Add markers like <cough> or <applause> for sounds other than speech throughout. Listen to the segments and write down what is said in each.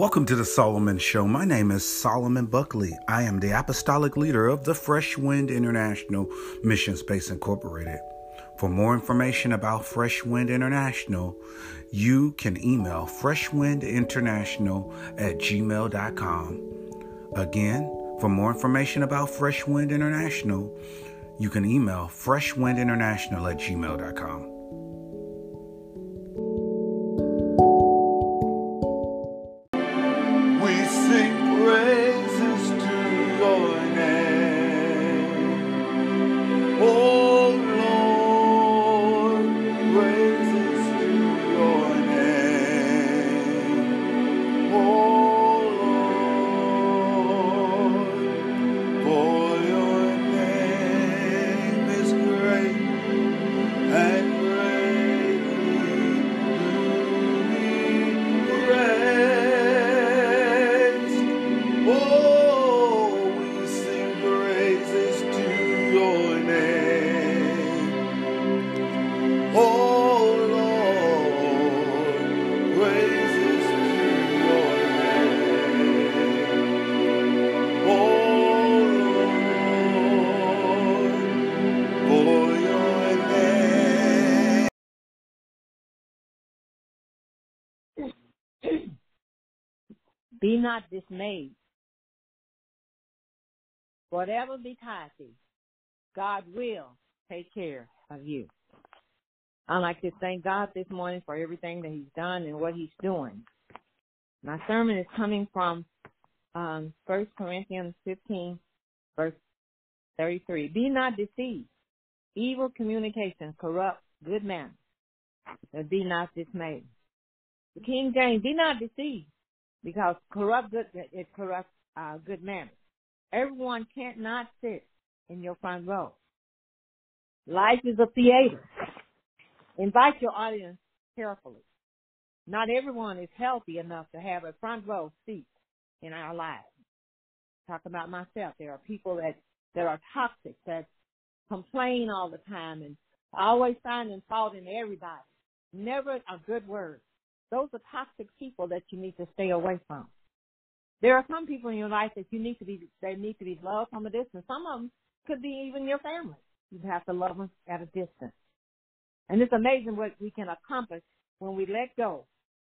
Welcome to the Solomon Show. My name is Solomon Buckley. I am the apostolic leader of the Fresh Wind International Mission Space Incorporated. For more information about Fresh Wind International, you can email freshwindinternational at gmail.com. Again, for more information about Fresh Wind International, you can email freshwindinternational at gmail.com. Be not dismayed. Whatever betide thee, God will take care of you. I'd like to thank God this morning for everything that He's done and what He's doing. My sermon is coming from um, 1 Corinthians 15, verse 33. Be not deceived. Evil communication corrupt good manners. Be not dismayed. The King James, be not deceived because corrupt good it corrupts uh, good manners. Everyone can't not sit in your front row. Life is a theater. Invite your audience carefully. Not everyone is healthy enough to have a front row seat in our lives. Talk about myself. There are people that that are toxic that complain all the time and always finding fault in everybody. Never a good word. Those are toxic people that you need to stay away from. There are some people in your life that you need to be, they need to be loved from a distance. Some of them could be even your family. You have to love them at a distance. And it's amazing what we can accomplish when we let go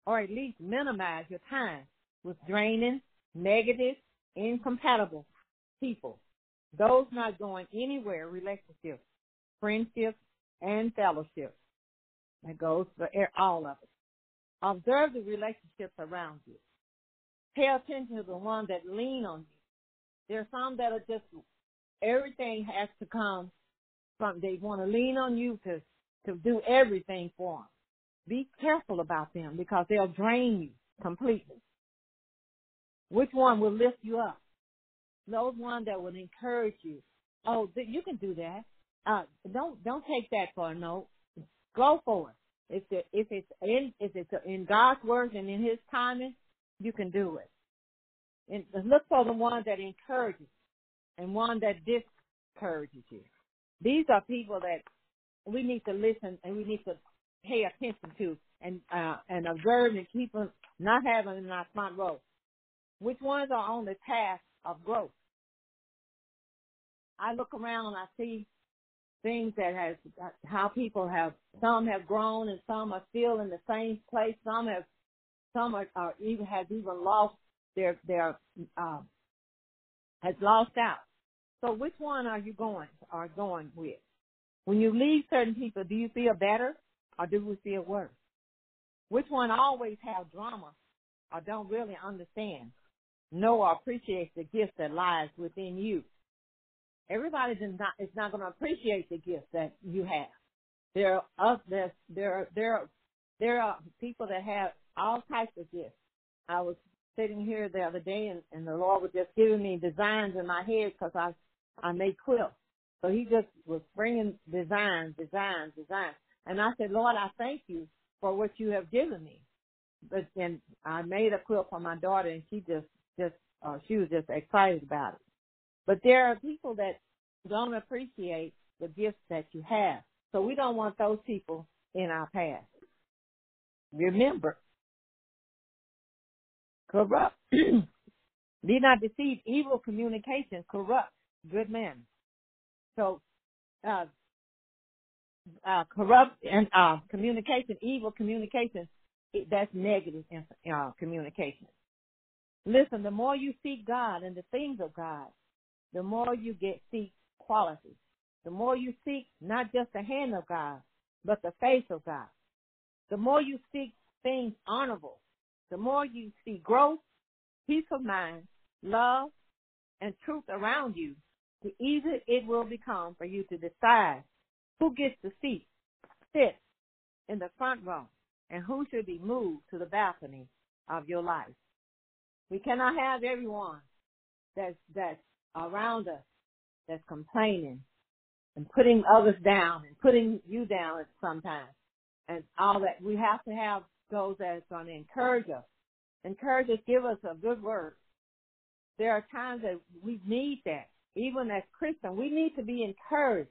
or at least minimize your time with draining, negative, incompatible people. Those not going anywhere, relationships, friendships, and fellowships. That goes for all of us. Observe the relationships around you. Pay attention to the ones that lean on you. There are some that are just, everything has to come from, they want to lean on you to, to do everything for them. Be careful about them because they'll drain you completely. Which one will lift you up? Those ones that will encourage you. Oh, you can do that. Uh, don't don't take that for a note. Go for it. If if it's in if it's in God's word and in His timing, you can do it. And look for the one that encourages and one that discourages you. These are people that we need to listen and we need to pay attention to and uh, and observe and keep them not having in our front row. Which ones are on the path of growth? I look around and I see things that has how people have some have grown and some are still in the same place. Some have some are, are even have even lost their their uh, has lost out. So which one are you going are going with? When you leave certain people, do you feel better or do we feel worse? Which one always have drama or don't really understand, know or appreciate the gift that lies within you? Everybody is not is not going to appreciate the gift that you have. There are there there there there are people that have all types of gifts. I was sitting here the other day, and, and the Lord was just giving me designs in my head because I I made quilts. So He just was bringing designs, designs, designs, and I said, Lord, I thank you for what you have given me. But then I made a quilt for my daughter, and she just just uh, she was just excited about it. But there are people that don't appreciate the gifts that you have. So we don't want those people in our path. Remember, corrupt. <clears throat> Be not deceived. Evil communication corrupts good men. So, uh, uh, corrupt and uh, communication, evil communication, that's negative uh, communication. Listen, the more you seek God and the things of God, the more you get seek quality. The more you seek not just the hand of God, but the face of God. The more you seek things honorable, the more you see growth, peace of mind, love, and truth around you, the easier it will become for you to decide who gets the seat, sit in the front row, and who should be moved to the balcony of your life. We cannot have everyone that's that's around us that's complaining and putting others down and putting you down sometimes and all that. We have to have those that's going to encourage us. Encourage us, give us a good word. There are times that we need that. Even as Christians, we need to be encouraged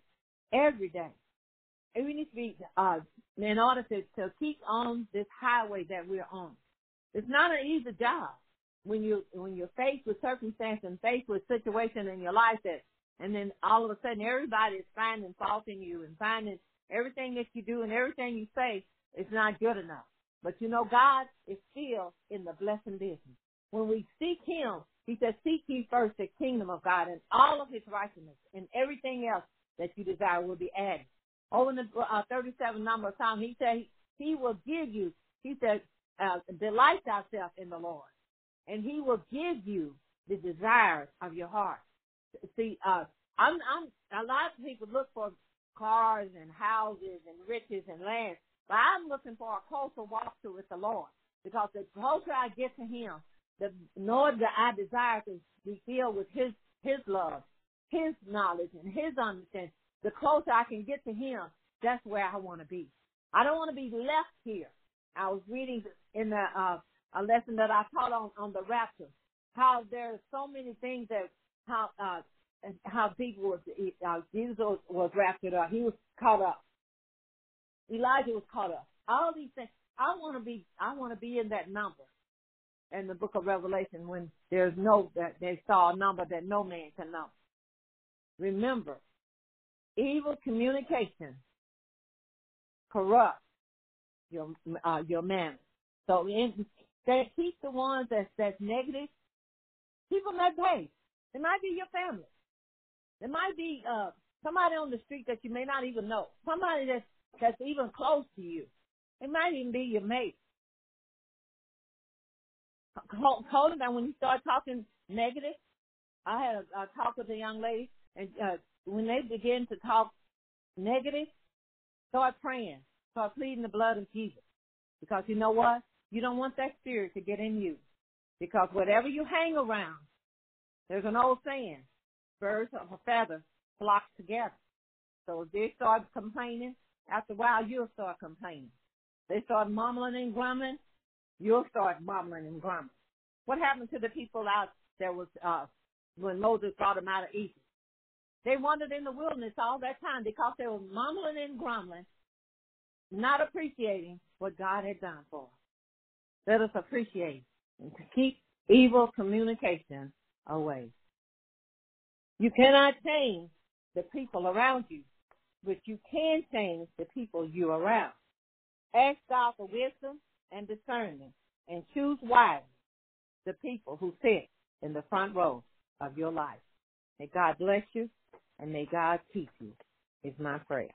every day. And we need to be, uh, in order to, to keep on this highway that we're on. It's not an easy job when you when you're faced with circumstance and faced with situation in your life that and then all of a sudden everybody is finding fault in you and finding everything that you do and everything you say is not good enough. But you know, God is still in the blessing business. When we seek Him, He says, seek ye first the kingdom of God and all of His righteousness and everything else that you desire will be added. Over in the uh, 37 number of times, He said He will give you, He said, uh, delight thyself in the Lord and He will give you the desires of your heart. See, uh, I'm, I'm, a lot of people look for cars and houses and riches and land, but I'm looking for a closer walk to with the Lord. Because the closer I get to Him, the more that I desire to be filled with His His love, His knowledge, and His understanding. The closer I can get to Him, that's where I want to be. I don't want to be left here. I was reading in the uh, a lesson that I taught on on the rapture, how there are so many things that how uh, how people was uh, Jesus was, raptured up. He was caught up. Elijah was caught up. All these things. I want to be. I want to be in that number. In the book of Revelation, when there's no that they saw a number that no man can know. Remember, evil communication corrupts your uh, your manners. So in, they keep the ones that's that's negative. Keep them that way. It might be your family. It might be uh, somebody on the street that you may not even know. Somebody that's that's even close to you. It might even be your mate. Hold, hold them that when you start talking negative. I had a, a talk with a young lady, and uh, when they begin to talk negative, start praying, start pleading the blood of Jesus, because you know what? You don't want that spirit to get in you, because whatever you hang around, there's an old saying, birds of a feather flock together. So if they start complaining, after a while you'll start complaining. They start mumbling and grumbling, you'll start mumbling and grumbling. What happened to the people out there was uh when Moses brought them out of Egypt? They wandered in the wilderness all that time because they were mumbling and grumbling, not appreciating what God had done for them. Let us appreciate and keep evil communication away. You cannot change the people around you, but you can change the people you are around. Ask God for wisdom and discernment and choose wisely the people who sit in the front row of your life. May God bless you and may God keep you is my prayer.